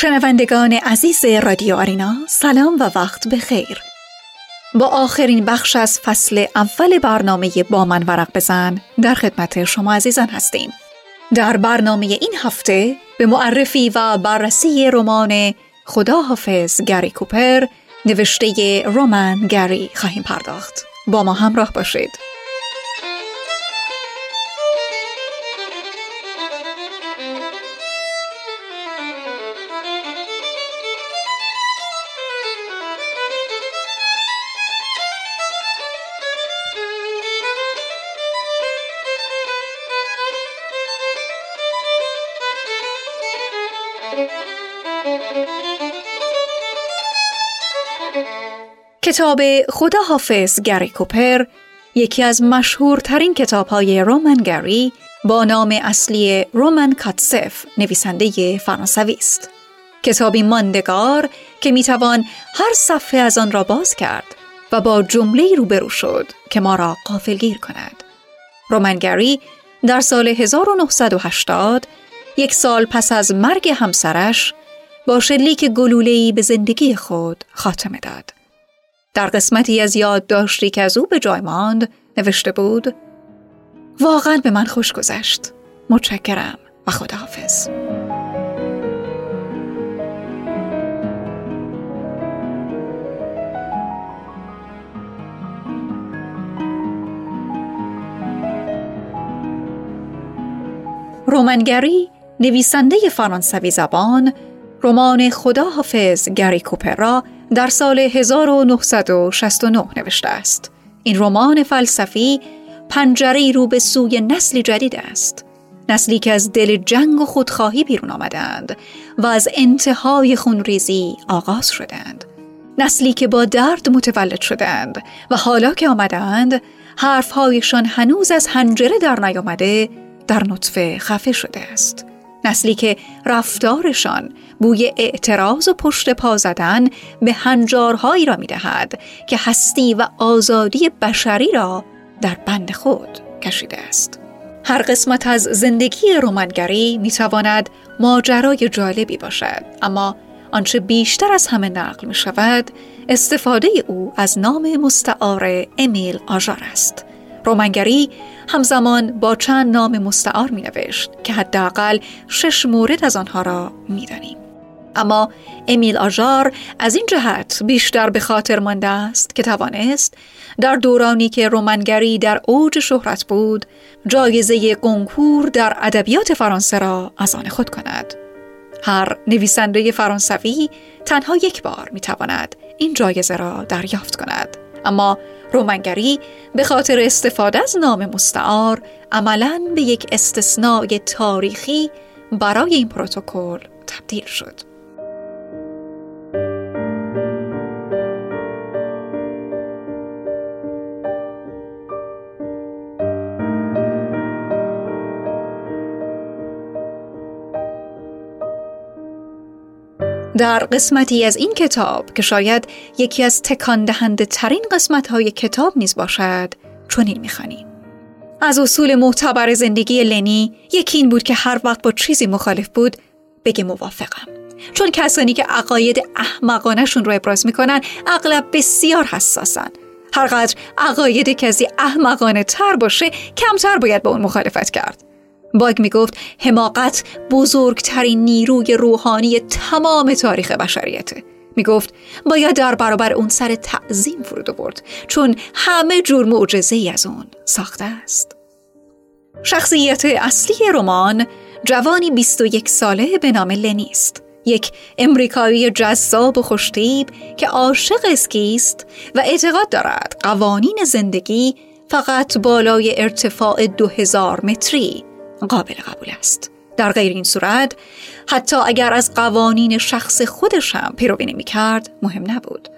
شنوندگان عزیز رادیو آرینا سلام و وقت بخیر. با آخرین بخش از فصل اول برنامه با من ورق بزن در خدمت شما عزیزان هستیم. در برنامه این هفته به معرفی و بررسی رمان خدا حافظ گری کوپر نوشته رومن گری خواهیم پرداخت. با ما همراه باشید. کتاب خدا حافظ گری کوپر یکی از مشهورترین کتاب های رومن گری با نام اصلی رومن کاتسف نویسنده فرانسوی است. کتابی ماندگار که می‌توان هر صفحه از آن را باز کرد و با جمله روبرو شد که ما را قافلگیر کند. رومن گری در سال 1980 یک سال پس از مرگ همسرش با شلیک گلوله‌ای به زندگی خود خاتمه داد. در قسمتی از یادداشتی که از او به جای ماند نوشته بود واقعا به من خوش گذشت. متشکرم و خداحافظ. رومنگری نویسنده فرانسوی زبان رمان خدا حافظ گری کوپر را در سال 1969 نوشته است. این رمان فلسفی پنجره رو به سوی نسلی جدید است. نسلی که از دل جنگ و خودخواهی بیرون آمدند و از انتهای خونریزی آغاز شدند. نسلی که با درد متولد شدند و حالا که آمدند حرفهایشان هنوز از هنجره در نیامده در نطفه خفه شده است. نسلی که رفتارشان بوی اعتراض و پشت پا زدن به هنجارهایی را می دهد که هستی و آزادی بشری را در بند خود کشیده است. هر قسمت از زندگی رومنگری می تواند ماجرای جالبی باشد اما آنچه بیشتر از همه نقل می شود استفاده او از نام مستعار امیل آژار است رومنگری همزمان با چند نام مستعار می نوشت که حداقل شش مورد از آنها را می دانیم. اما امیل آژار از این جهت بیشتر به خاطر مانده است که توانست در دورانی که رومنگری در اوج شهرت بود جایزه کنکور در ادبیات فرانسه را از آن خود کند هر نویسنده فرانسوی تنها یک بار می تواند این جایزه را دریافت کند اما رومنگری به خاطر استفاده از نام مستعار عملا به یک استثناء تاریخی برای این پروتکل تبدیل شد. در قسمتی از این کتاب که شاید یکی از تکان دهنده ترین قسمت های کتاب نیز باشد چنین می‌خوانیم. از اصول معتبر زندگی لنی یکی این بود که هر وقت با چیزی مخالف بود بگه موافقم. چون کسانی که عقاید احمقانشون رو ابراز می‌کنن اغلب بسیار حساسن. هرقدر عقاید کسی احمقانه تر باشه کمتر باید با اون مخالفت کرد. باگ می گفت حماقت بزرگترین نیروی روحانی تمام تاریخ بشریته. می گفت باید در برابر اون سر تعظیم فرود برد چون همه جور معجزه ای از اون ساخته است. شخصیت اصلی رمان جوانی 21 ساله به نام لنی است یک امریکایی جذاب و خوشتیب که عاشق اسکیست و اعتقاد دارد قوانین زندگی فقط بالای ارتفاع 2000 متری قابل قبول است. در غیر این صورت حتی اگر از قوانین شخص خودش هم پیروی نمی کرد مهم نبود.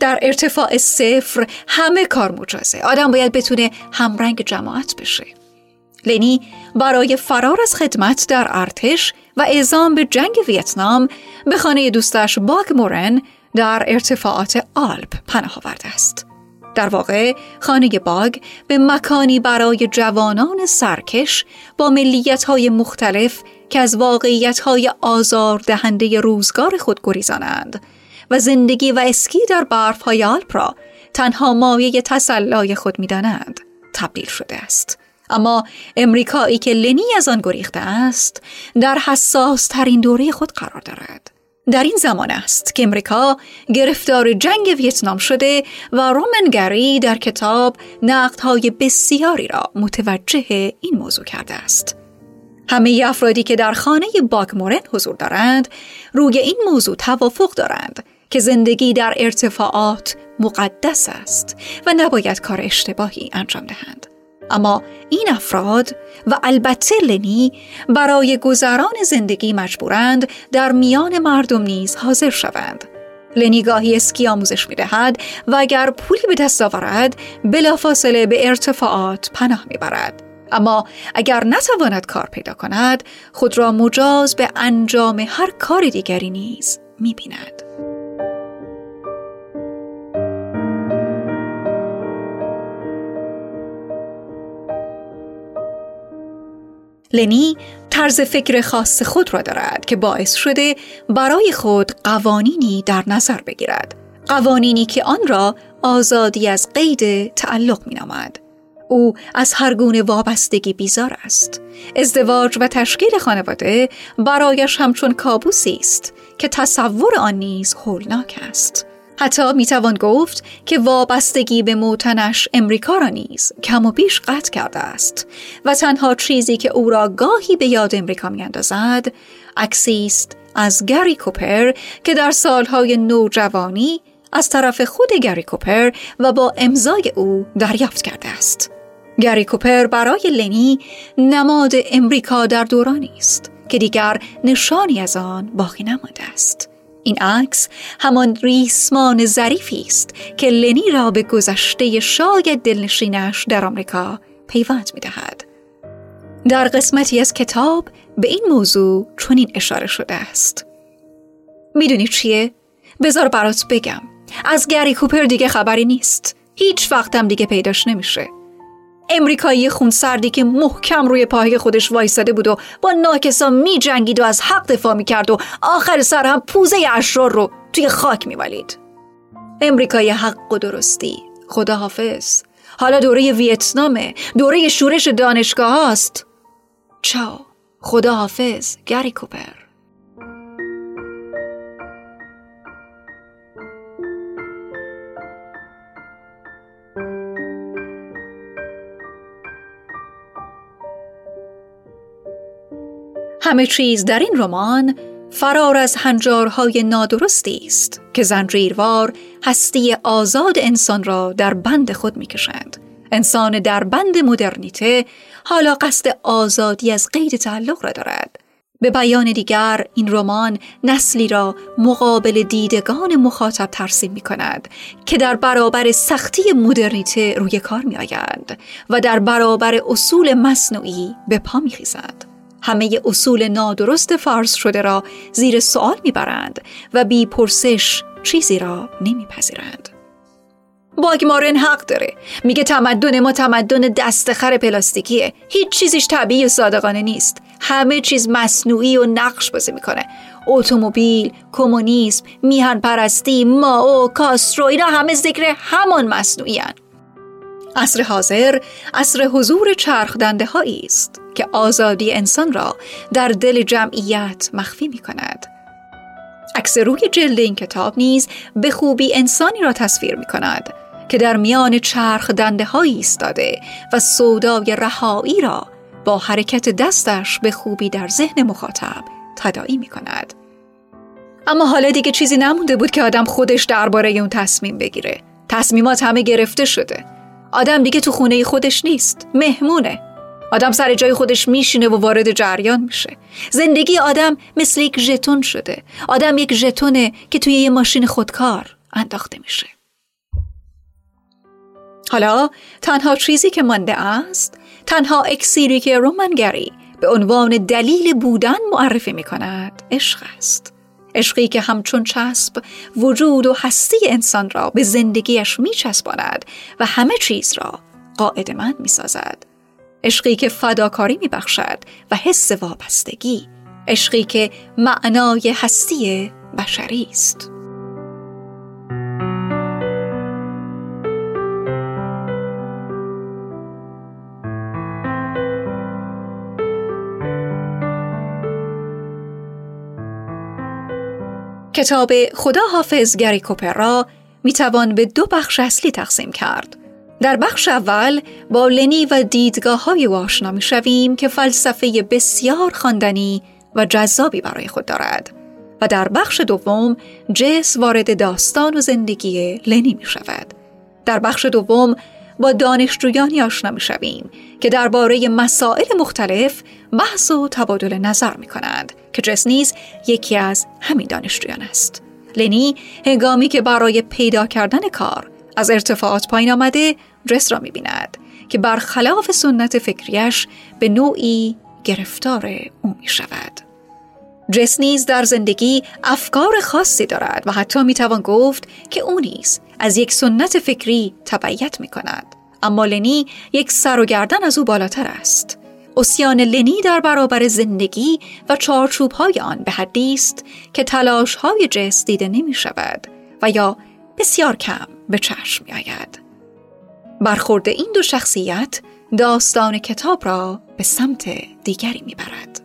در ارتفاع صفر همه کار مجازه. آدم باید بتونه همرنگ جماعت بشه. لنی برای فرار از خدمت در ارتش و اعزام به جنگ ویتنام به خانه دوستش باگ مورن در ارتفاعات آلپ پناه آورده است. در واقع خانه باگ به مکانی برای جوانان سرکش با ملیت های مختلف که از واقعیت های آزار دهنده روزگار خود گریزانند و زندگی و اسکی در برف های آلپ را تنها مایه تسلای خود می‌دانند تبدیل شده است. اما امریکایی که لنی از آن گریخته است در حساس ترین دوره خود قرار دارد. در این زمان است که امریکا گرفتار جنگ ویتنام شده و رومن گری در کتاب نقدهای بسیاری را متوجه این موضوع کرده است. همه افرادی که در خانه باگمورن حضور دارند روی این موضوع توافق دارند که زندگی در ارتفاعات مقدس است و نباید کار اشتباهی انجام دهند. اما این افراد و البته لنی برای گذران زندگی مجبورند در میان مردم نیز حاضر شوند. لنی گاهی اسکی آموزش می دهد و اگر پولی به دست آورد بلافاصله به ارتفاعات پناه می برد. اما اگر نتواند کار پیدا کند خود را مجاز به انجام هر کار دیگری نیز می بیند. لنی طرز فکر خاص خود را دارد که باعث شده برای خود قوانینی در نظر بگیرد. قوانینی که آن را آزادی از قید تعلق می نامد. او از هر گونه وابستگی بیزار است. ازدواج و تشکیل خانواده برایش همچون کابوسی است که تصور آن نیز هولناک است. حتی می‌توان گفت که وابستگی به موتنش امریکا را نیز کم و بیش قطع کرده است و تنها چیزی که او را گاهی به یاد امریکا میاندازد عکسی است از گری کوپر که در سالهای نوجوانی از طرف خود گری کوپر و با امضای او دریافت کرده است. گری کوپر برای لنی نماد امریکا در دورانی است که دیگر نشانی از آن باقی نمانده است. این عکس همان ریسمان ظریفی است که لنی را به گذشته شاید دلنشینش در آمریکا پیوند می دهد. در قسمتی از کتاب به این موضوع چنین اشاره شده است. می‌دونی چیه؟ بذار برات بگم. از گری کوپر دیگه خبری نیست. هیچ وقتم دیگه پیداش نمیشه. امریکایی خونسردی که محکم روی پاهای خودش وایستاده بود و با ناکسا می جنگید و از حق دفاع می کرد و آخر سر هم پوزه اشرار رو توی خاک می ولید. امریکای حق و درستی. خدا حافظ حالا دوره ویتنامه دوره شورش دانشگاه هاست چاو. خدا حافظ گری کوپر. همه چیز در این رمان فرار از هنجارهای نادرستی است که زنجیروار هستی آزاد انسان را در بند خود می‌کشند. انسان در بند مدرنیته حالا قصد آزادی از قید تعلق را دارد. به بیان دیگر این رمان نسلی را مقابل دیدگان مخاطب ترسیم می کند که در برابر سختی مدرنیته روی کار می آید و در برابر اصول مصنوعی به پا می خیزد. همه اصول نادرست فارس شده را زیر سوال می‌برند و بی پرسش چیزی را نمیپذیرند. باگمارن حق داره میگه تمدن ما تمدن دستخر پلاستیکیه هیچ چیزیش طبیعی و صادقانه نیست همه چیز مصنوعی و نقش بازی می‌کنه اتومبیل کمونیسم میهن پرستی ماو کاسترو اینا همه ذکر همان مصنوعی هن. عصر حاضر عصر حضور چرخدنده هایی است که آزادی انسان را در دل جمعیت مخفی می کند. عکس روی جلد این کتاب نیز به خوبی انسانی را تصویر می کند که در میان چرخ دنده هایی ایستاده و سودای رهایی را با حرکت دستش به خوبی در ذهن مخاطب تداعی می کند. اما حالا دیگه چیزی نمونده بود که آدم خودش درباره اون تصمیم بگیره. تصمیمات همه گرفته شده. آدم دیگه تو خونه خودش نیست. مهمونه. آدم سر جای خودش میشینه و وارد جریان میشه زندگی آدم مثل یک ژتون شده آدم یک ژتونه که توی یه ماشین خودکار انداخته میشه حالا تنها چیزی که مانده است تنها اکسیری که رومنگری به عنوان دلیل بودن معرفی می کند عشق است عشقی که همچون چسب وجود و هستی انسان را به زندگیش می چسباند و همه چیز را قاعد من می سازد عشقی که فداکاری می بخشد و حس وابستگی. عشقی که معنای هستی بشری است. کتاب خدا حافظ گری کوپر را می توان به دو بخش اصلی تقسیم کرد. در بخش اول با لنی و دیدگاه های آشنا می شویم که فلسفه بسیار خواندنی و جذابی برای خود دارد و در بخش دوم جس وارد داستان و زندگی لنی می شود. در بخش دوم با دانشجویانی آشنا می شویم که درباره مسائل مختلف بحث و تبادل نظر می کنند که جس نیز یکی از همین دانشجویان است. لنی هنگامی که برای پیدا کردن کار از ارتفاعات پایین آمده جس را می بیند که برخلاف سنت فکریش به نوعی گرفتار او می شود. جس نیز در زندگی افکار خاصی دارد و حتی می توان گفت که او نیز از یک سنت فکری تبعیت می کند. اما لنی یک سر و گردن از او بالاتر است. اسیان لنی در برابر زندگی و چارچوب های آن به حدی است که تلاش های جس دیده نمی شود و یا بسیار کم به چشم می آید. برخورد این دو شخصیت داستان کتاب را به سمت دیگری می برد.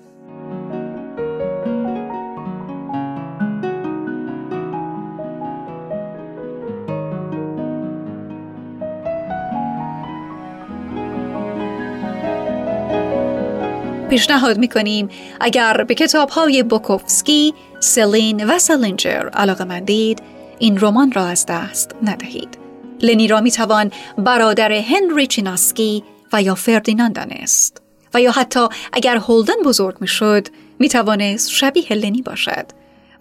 پیشنهاد می‌کنیم. اگر به کتاب های بوکوفسکی، سلین و سلینجر علاقه مندید این رمان را از دست ندهید. لنی را می‌توان برادر هنری چیناسکی و یا فردیناند دانست. و یا حتی اگر هولدن بزرگ می‌شد می‌توانست شبیه لنی باشد.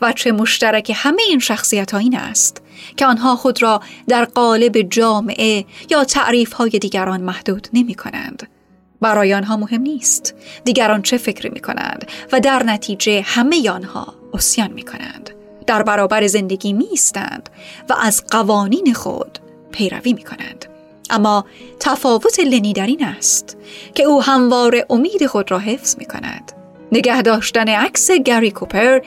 و چه مشترک همه این شخصیت ها این است که آنها خود را در قالب جامعه یا تعریف های دیگران محدود نمی کنند برای آنها مهم نیست. دیگران چه فکری می کنند و در نتیجه همه آنها اسیان می کنند در برابر زندگی می ایستند و از قوانین خود پیروی می کنند اما تفاوت لنی در این است که او هموار امید خود را حفظ می کند نگه داشتن عکس گری کوپر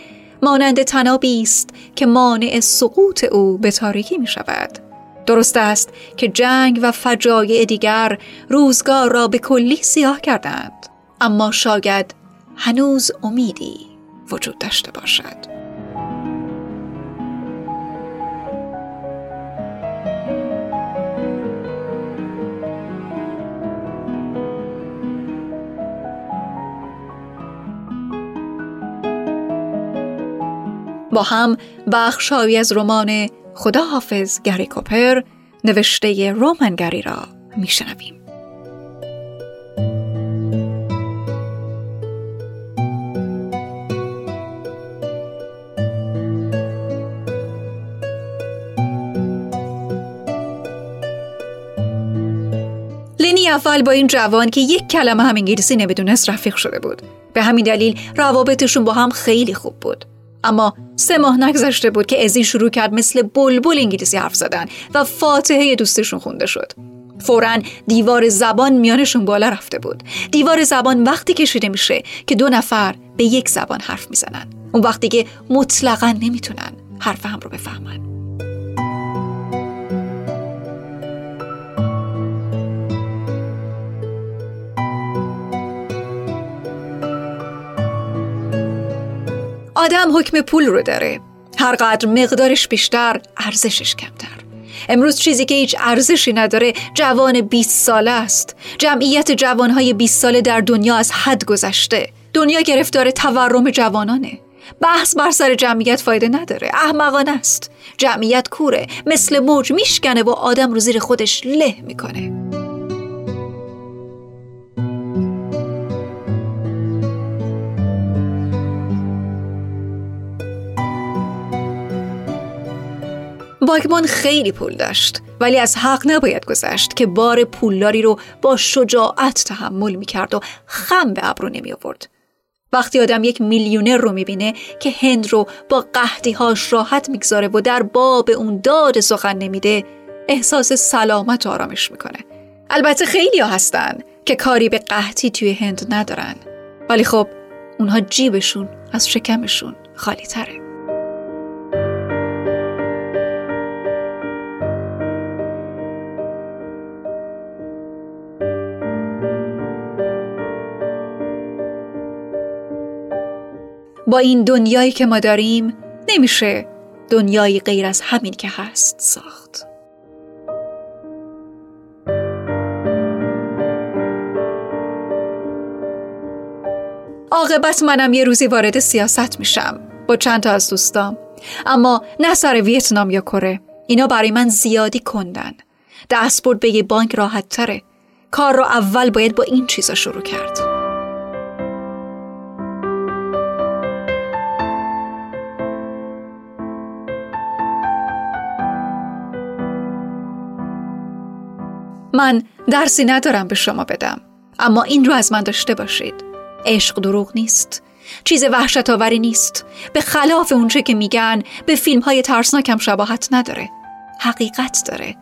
مانند تنابی است که مانع سقوط او به تاریکی می شود درست است که جنگ و فجایع دیگر روزگار را به کلی سیاه کردند. اما شاید هنوز امیدی وجود داشته باشد. با هم بخشهایی از رمان خدا حافظ گری کوپر نوشته رومنگری را میشنویم. لینی اول با این جوان که یک کلمه هم انگلیسی نمی‌دونست رفیق شده بود. به همین دلیل روابطشون با هم خیلی خوب بود. اما سه ماه نگذشته بود که ازی شروع کرد مثل بلبل انگلیسی حرف زدن و فاتحه دوستشون خونده شد. فورا دیوار زبان میانشون بالا رفته بود. دیوار زبان وقتی کشیده میشه که دو نفر به یک زبان حرف می‌زنن. اون وقتی که مطلقا نمی‌تونن حرف هم رو بفهمن. آدم حکم پول رو داره. هرقدر مقدارش بیشتر ارزشش کمتر. امروز چیزی که هیچ ارزشی نداره جوان 20 ساله است. جمعیت جوانهای 20 ساله در دنیا از حد گذشته. دنیا گرفتار تورم جوانانه. بحث بر سر جمعیت فایده نداره. احمقانه است. جمعیت کوره. مثل موج میشکنه و آدم رو زیر خودش له می‌کنه. باگمان خیلی پول داشت ولی از حق نباید گذشت که بار پولداری رو با شجاعت تحمل می‌کرد و خم به ابرو نمی آورد. وقتی آدم یک میلیونر رو می‌بینه که هند رو با قهدیهاش راحت می‌گذاره و در باب اون داد سخن نمیده احساس سلامت و آرامش می‌کنه. البته خیلی ها هستن که کاری به قحطی توی هند ندارن. ولی خب اونها جیبشون از شکمشون خالی تره با این دنیایی که ما داریم نمیشه دنیایی غیر از همین که هست ساخت. عاقبت منم یه روزی وارد سیاست میشم با چند تا از دوستام. اما نه سر ویتنام یا کره اینا برای من زیادی کندن. دستبرد به یه بانک راحت تره. کار رو اول باید با این چیزا شروع کرد. من درسی ندارم به شما بدم. اما این رو از من داشته باشید. عشق دروغ نیست. چیز وحشت آوری نیست. به خلاف اونچه که میگن به فیلم های ترسناکم شباهت نداره. حقیقت داره.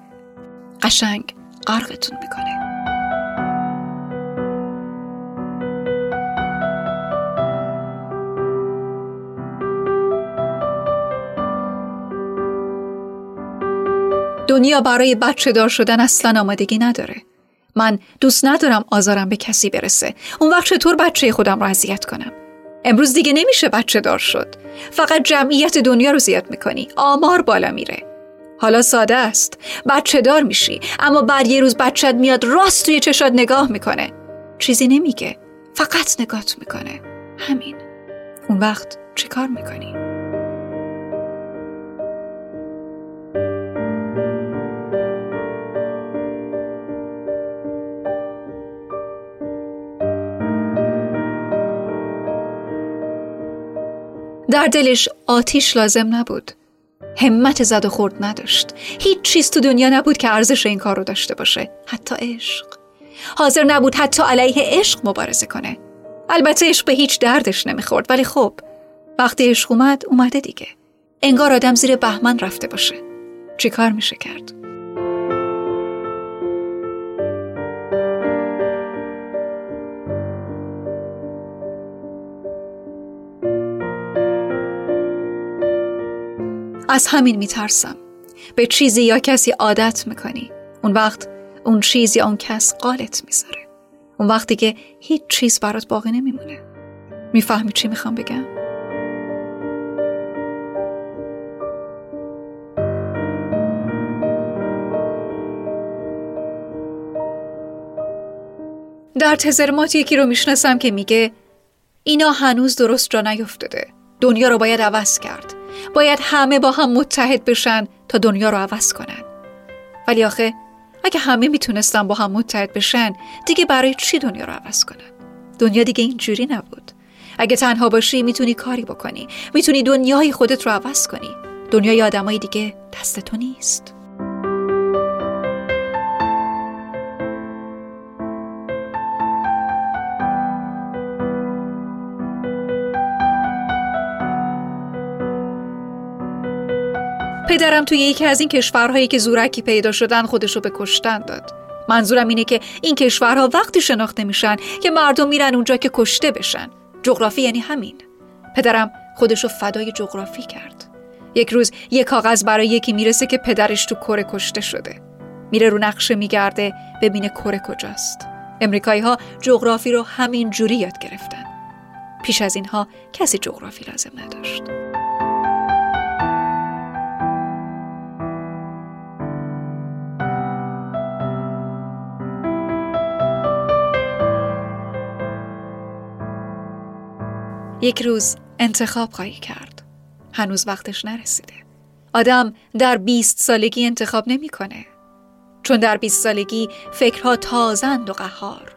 قشنگ غرقتون می‌کنه. دنیا برای بچه دار شدن اصلا آمادگی نداره. من دوست ندارم آزارم به کسی برسه. اون وقت چطور بچه خودم رو اذیت کنم؟ امروز دیگه نمیشه بچه دار شد. فقط جمعیت دنیا رو زیاد می‌کنی. آمار بالا میره. حالا ساده است. بچه دار میشی. اما بعد یه روز بچت میاد راست توی چشات نگاه می‌کنه. چیزی نمیگه. فقط نگات می‌کنه. همین. اون وقت چی کار می‌کنی؟ در دلش آتیش لازم نبود. همت زد و خورد نداشت. هیچ چیز تو دنیا نبود که ارزش این کار رو داشته باشه. حتی عشق. حاضر نبود حتی علیه عشق مبارزه کنه. البته عشق به هیچ دردش نمی‌خورد ولی خب وقتی عشق اومد اومده دیگه. انگار آدم زیر بهمن رفته باشه. چی کار میشه کرد؟ از همین میترسم. به چیزی یا کسی عادت می‌کنی. اون وقت اون چیز یا اون کس قالت می‌ذاره. اون وقتی که هیچ چیز برات باقی نمیمونه. می‌فهمی چی می‌خوام بگم؟ در تزرمات یکی رو می‌شناسم که میگه اینا هنوز درست جا نیفتاده. دنیا رو باید عوض کرد. باید همه با هم متحد بشن تا دنیا رو عوض کنن. ولی آخه اگه همه می‌تونستن با هم متحد بشن دیگه برای چی دنیا رو عوض کنن؟ دنیا دیگه اینجوری نبود. اگه تنها باشی می‌تونی کاری بکنی. می‌تونی دنیای خودت رو عوض کنی. دنیای آدمای دیگه دست تو نیست. پدرم توی یکی از این کشورهایی که زورکی پیدا شدن خودشو به کشتن داد. منظورم اینه که این کشورها وقتی شناخته میشن که مردم میرن اونجا که کشته بشن. جغرافی یعنی همین. پدرم خودشو فدای جغرافی کرد. یک روز یک کاغذ برای یکی می‌رسه که پدرش تو کره کشته شده. میره رو نقشه میگرده ببینه کره کجاست. امریکایی ها جغرافی رو همین جوری یاد گرفتن. پیش از اینها کسی جغرافی لازم نداشت. یک روز انتخاب خواهی کرد. هنوز وقتش نرسیده. آدم در بیست سالگی انتخاب نمی‌کنه. چون در بیست سالگی فکرها تازند و قهار.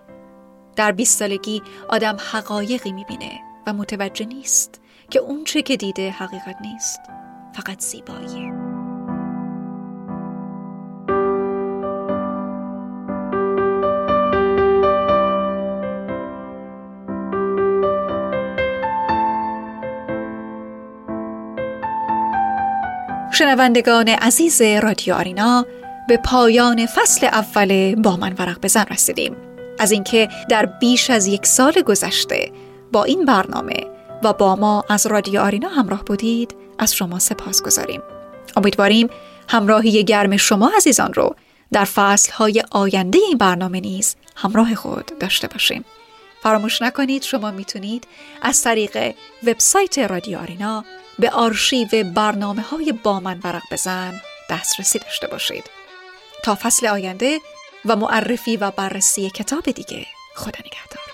در بیست سالگی آدم حقایقی می‌بینه و متوجه نیست که اون چه که دیده حقیقت نیست. فقط زیباییه شنوندگان عزیز رادیو آرینا به پایان فصل اول با من ورق بزن رسیدیم از اینکه در بیش از یک سال گذشته با این برنامه و با ما از رادیو آرینا همراه بودید از شما سپاس گذاریم. امیدواریم همراهی گرم شما عزیزان رو در فصلهای آینده این برنامه نیز همراه خود داشته باشیم. فراموش نکنید شما می‌تونید از طریق وبسایت رادیو آرینا به آرشیو برنامه های با من ورق بزن دسترسی داشته باشید. تا فصل آینده و معرفی و بررسی کتاب دیگه خدا نگهدار.